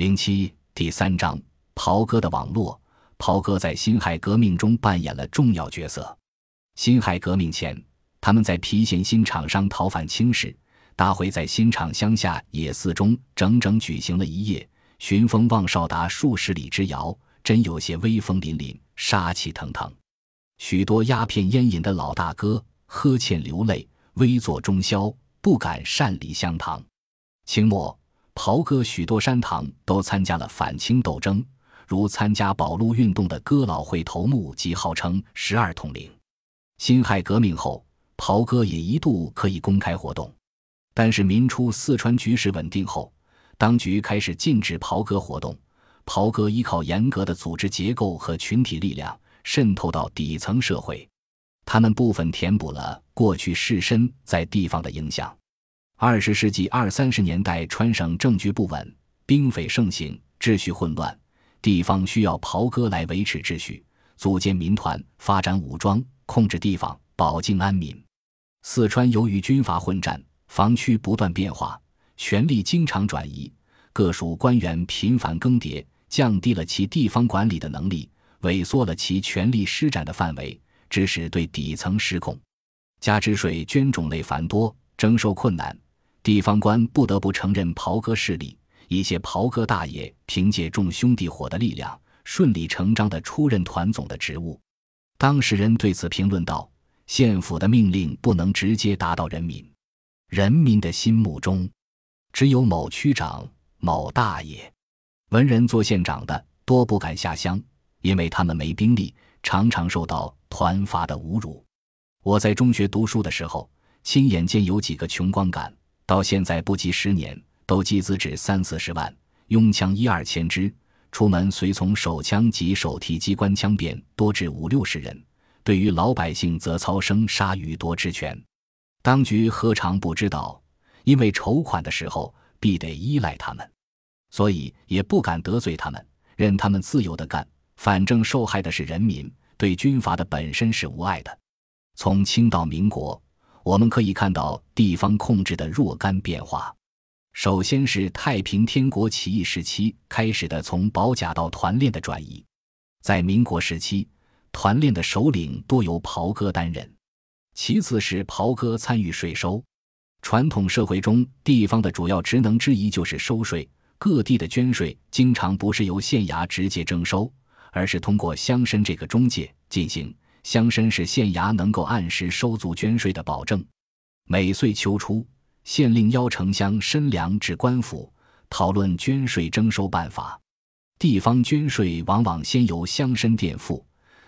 零七第三章，袍哥的网络。袍哥在辛亥革命中扮演了重要角色。辛亥革命前，他们在郫县新厂商讨反清事，大会在新厂乡下野寺中整整举行了一夜，巡风望哨达数十里之遥，真有些威风凛凛、杀气腾腾。许多鸦片烟瘾的老大哥呵欠流泪，危坐中宵，不敢擅离香堂。清末。袍哥许多山堂都参加了反清斗争，如参加保路运动的哥老会头目及号称“十二统领”。辛亥革命后，袍哥也一度可以公开活动，但是民初四川局势稳定后，当局开始禁止袍哥活动。袍哥依靠严格的组织结构和群体力量渗透到底层社会，他们部分填补了过去士绅在地方的影响。二十世纪二三十年代，川省政局不稳，兵匪盛行，秩序混乱，地方需要袍哥来维持秩序，组建民团，发展武装，控制地方，保境安民。四川由于军阀混战，防区不断变化，权力经常转移，各属官员频繁更迭，降低了其地方管理的能力，萎缩了其权力施展的范围，致使对底层失控。加之税捐种类繁多，征收困难。地方官不得不承认袍哥势力，一些袍哥大爷凭借众兄弟伙的力量，顺理成章地出任团总的职务。当事人对此评论道：“县府的命令不能直接达到人民，人民的心目中，只有某区长、某大爷。文人做县长的多不敢下乡，因为他们没兵力，常常受到团阀的侮辱。我在中学读书的时候，亲眼见有几个穷光杆。”到现在不及十年，都集资至三四十万，拥枪一二千支，出门随从手枪及手提机关枪便多至五六十人。对于老百姓，则操生杀予夺之权。当局何尝不知道？因为筹款的时候必得依赖他们，所以也不敢得罪他们，任他们自由的干。反正受害的是人民，对军阀的本身是无碍的。从清到民国。我们可以看到地方控制的若干变化。首先是太平天国起义时期开始的从保甲到团练的转移。在民国时期，团练的首领多由袍哥担任。其次是袍哥参与税收。传统社会中，地方的主要职能之一就是收税。各地的捐税经常不是由县衙直接征收，而是通过乡绅这个中介进行。乡绅是县衙能够按时收足捐税的保证。每岁秋初，县令邀城乡绅良至官府，讨论捐税征收办法。地方捐税往往先由乡绅垫付，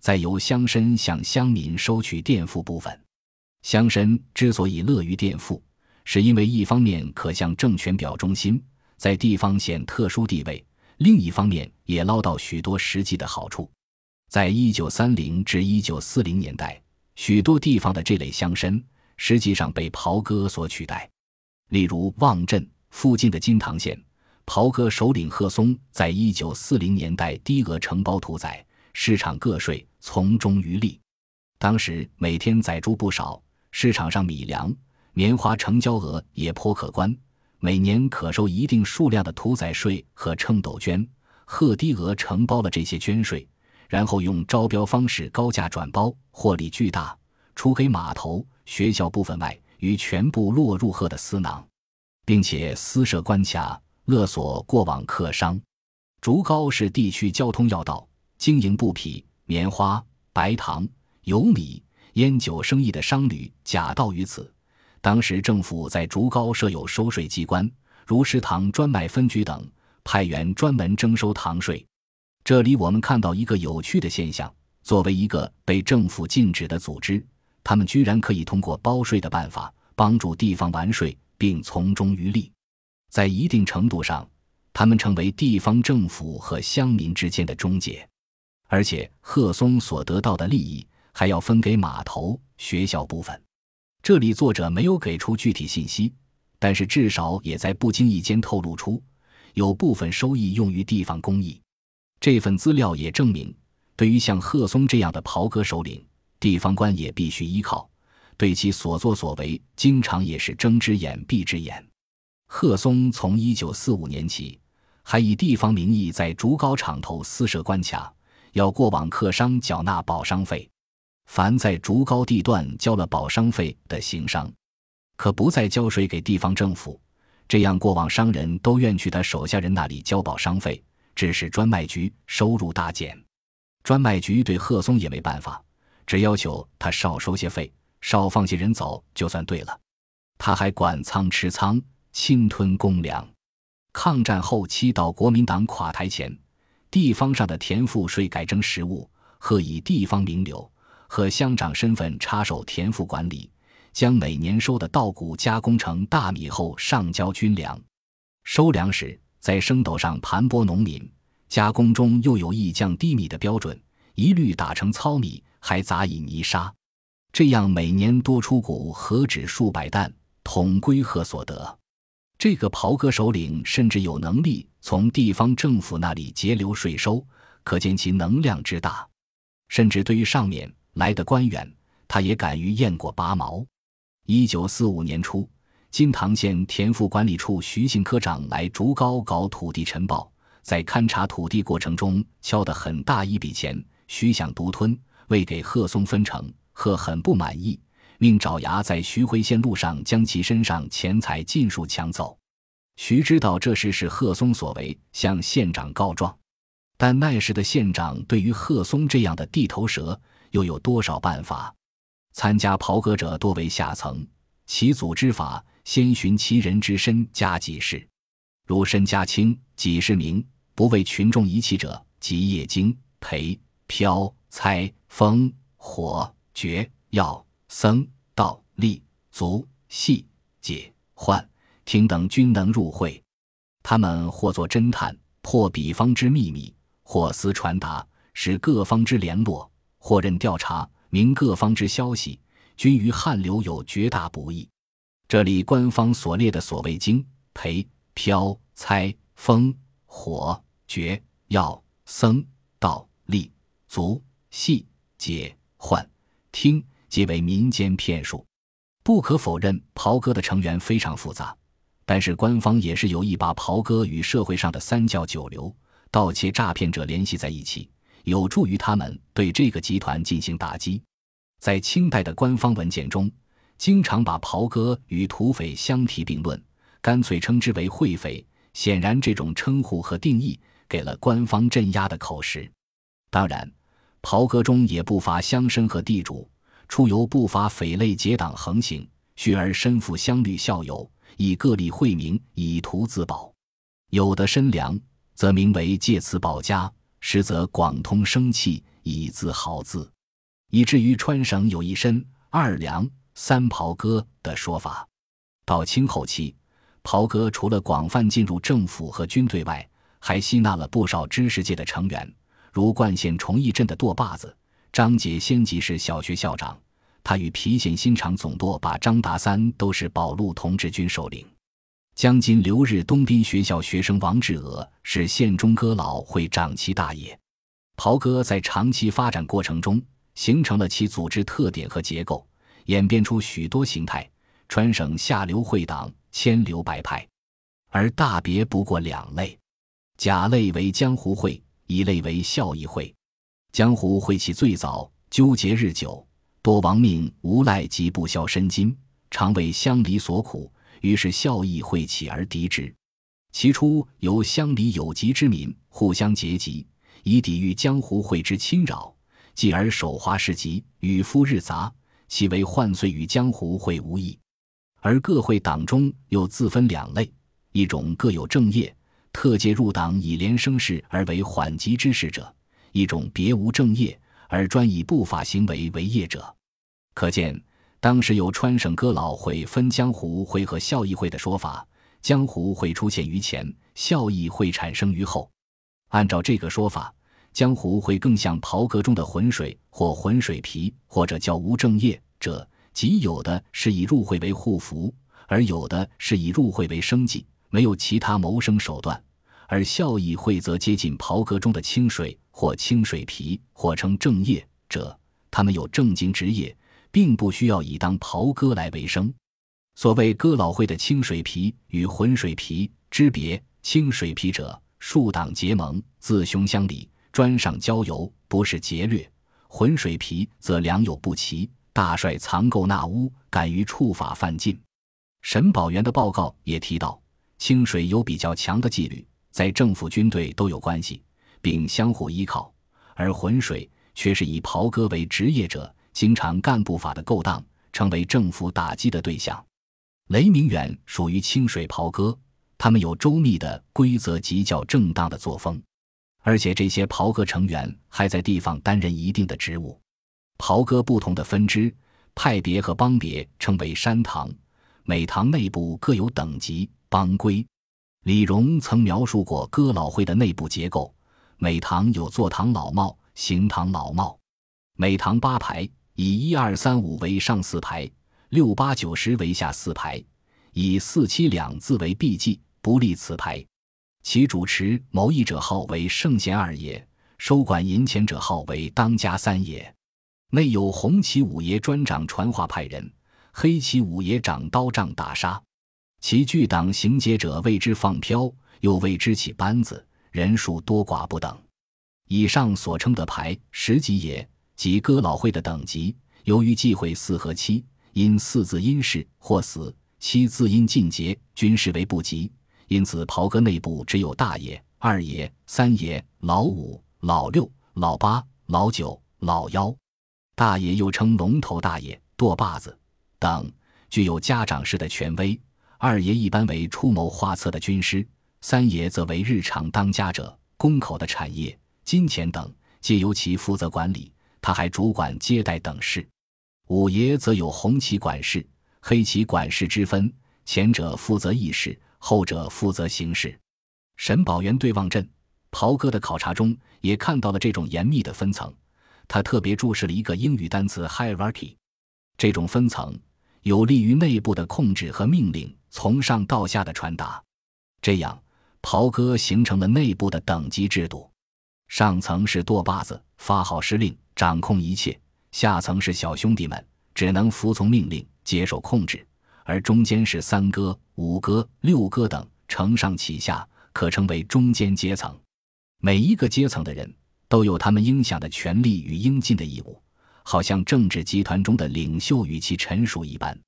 再由乡绅向乡民收取垫付部分。乡绅之所以乐于垫付，是因为一方面可向政权表忠心，在地方显特殊地位；另一方面也捞到许多实际的好处。在一九三零至一九四零年代，许多地方的这类乡绅实际上被袍哥所取代。例如，望镇附近的金堂县，袍哥首领贺松在一九四零年代低额承包屠宰，市场个税从中渔利。当时每天宰猪不少，市场上米粮、棉花成交额也颇可观，每年可收一定数量的屠宰税和秤斗捐。贺低额承包了这些捐税。然后用招标方式高价转包，获利巨大。除给码头、学校部分外，余全部落入贺的私囊，并且私设关卡勒索过往客商。竹篙是地区交通要道，经营布匹、棉花、白糖、油米、烟酒生意的商旅假道于此。当时政府在竹篙设有收税机关，如食堂专卖分局等，派员专门征收糖税。这里我们看到一个有趣的现象：作为一个被政府禁止的组织，他们居然可以通过包税的办法帮助地方完税，并从中渔利。在一定程度上，他们成为地方政府和乡民之间的中介。而且，贺松所得到的利益还要分给码头、学校部分。这里作者没有给出具体信息，但是至少也在不经意间透露出，有部分收益用于地方公益。这份资料也证明，对于像贺松这样的袍哥首领，地方官也必须依靠，对其所作所为，经常也是睁只眼闭只眼。贺松从一九四五年起，还以地方名义在竹篙厂头私设关卡，要过往客商缴纳保商费。凡在竹篙地段交了保商费的行商，可不再交税给地方政府。这样，过往商人都愿去他手下人那里交保商费，致使专卖局收入大减。专卖局对贺松也没办法，只要求他少收些费，少放些人走，就算对了。他还管仓吃仓，侵吞公粮。抗战后期到国民党垮台前，地方上的田赋税改征实物，贺以地方名流和乡长身份插手田赋管理。将每年收的稻谷加工成大米后上交军粮，收粮时在升斗上盘剥农民，加工中又有意降低米的标准，一律打成糙米，还杂以泥沙，这样每年多出谷何止数百担，统归何所得。这个袍哥首领甚至有能力从地方政府那里截留税收，可见其能量之大。甚至对于上面来的官员，他也敢于雁过拔毛。一九四五年初，金堂县田赋管理处徐姓科长来竹篙搞土地晨报，在勘察土地过程中敲得很大一笔钱，徐想独吞，未给贺松分成。贺很不满意，命爪牙在徐回县路上将其身上钱财尽数抢走。徐知道这事是贺松所为，向县长告状，但那时的县长对于贺松这样的地头蛇，又有多少办法？参加袍哥者多为下层，其组织法先寻其人之身加己事，如身家轻、己事明，不为群众遗弃者，即业经、裴、飘、猜、风、火、绝、药、僧、道、力、足、细、解、幻、听等均能入会。他们或作侦探，破彼方之秘密；或私传达，使各方之联络；或任调查。明各方之消息，均于汉流有绝大不易。这里官方所列的所谓经、裴、飘、猜、风、火、绝、药、僧、道、力、足、细、解、幻、听，皆为民间骗术。不可否认，袍哥的成员非常复杂，但是官方也是有意把袍哥与社会上的三教九流、盗窃诈骗者联系在一起。有助于他们对这个集团进行打击。在清代的官方文件中，经常把袍哥与土匪相提并论，干脆称之为会匪。显然，这种称呼和定义给了官方镇压的口实。当然，袍哥中也不乏乡绅和地主，出游不乏匪类结党横行，续而身负乡里校友，以各立会名，以图自保。有的身良，则名为借此保家。实则广通生气，以自豪字，以至于川省有一身二良三袍哥的说法。到清后期，袍哥除了广泛进入政府和军队外，还吸纳了不少知识界的成员，如冠县崇义镇的舵把子张杰先即是小学校长，他与郫县新厂总舵把张达三都是保路同志军首领。将今留日东滨学校学生王志娥是县中哥老会长其大爷，袍哥在长期发展过程中形成了其组织特点和结构，演变出许多形态。川省下流会党千流百派，而大别不过两类：甲类为江湖会，乙类为孝义会。江湖会起最早，纠结日久，多亡命无赖及不肖身金，常为乡里所苦。于是孝义会起而敌之，起初由乡里有疾之民互相结集，以抵御江湖会之侵扰；继而守花市集，与夫日杂，其为换岁与江湖会无异。而各会党中又自分两类：一种各有正业，特介入党以连生事而为缓急之事者；一种别无正业，而专以不法行为为业者。可见。当时有川省哥老会分江湖会和孝义会的说法，江湖会出现于前，孝义会产生于后。按照这个说法，江湖会更像袍阁中的浑水或浑水皮，或者叫无正业者，即有的是以入会为护符，而有的是以入会为生计，没有其他谋生手段；而孝义会则接近袍哥中的清水或清水皮，或称正业者，他们有正经职业。并不需要以当袍哥来为生。所谓哥老会的清水皮与浑水皮之别，清水皮者数党结盟，自兄相里，专上交游，不是劫掠。浑水皮则良莠不齐，大帅藏垢纳污，敢于触法犯禁。沈宝元的报告也提到，清水有比较强的纪律，在政府军队都有关系，并相互依靠；而浑水却是以袍哥为职业者，经常干不法的勾当，成为政府打击的对象。雷明远属于清水袍哥，他们有周密的规则及较正当的作风。而且这些袍哥成员还在地方担任一定的职务。袍哥不同的分支、派别和帮别称为山堂，每堂内部各有等级帮规。李荣曾描述过哥老会的内部结构：每堂有坐堂老帽、行堂老帽，每堂八排，以一二三五为上四排，六八九十为下四排，以四七两字为必记，不立此排。其主持谋议者号为圣贤二爷，收管银钱者号为当家三爷。内有红旗五爷专掌传话派人，黑旗五爷掌刀杖打杀。其巨党行劫者谓之放飘，又谓之起班子，人数多寡不等。以上所称的牌十级也，即哥老会的等级。由于忌讳四和七，因四字因事或死，七字因尽节，均视为不吉。因此，袍哥内部只有大爷、二爷、三爷、老五、老六、老八、老九、老幺。大爷又称龙头大爷、舵把子等，具有家长式的权威。二爷一般为出谋划策的军师，三爷则为日常当家者，公口的产业、金钱等皆由其负责管理。他还主管接待等事。五爷则有红旗管事、黑旗管事之分，前者负责议事。后者负责行事。沈宝元对望镇袍哥的考察中也看到了这种严密的分层。他特别注释了一个英语单词 hierarchy，这种分层有利于内部的控制和命令从上到下的传达。这样，袍哥形成了内部的等级制度。上层是舵把子，发号施令，掌控一切；下层是小兄弟们，只能服从命令，接受控制。而中间是三哥、五哥、六哥等，承上启下，可称为中间阶层。每一个阶层的人都有他们应享的权利与应尽的义务，好像政治集团中的领袖与其臣属一般。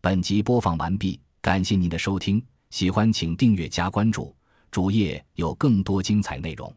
本集播放完毕，感谢您的收听，喜欢请订阅加关注，主页有更多精彩内容。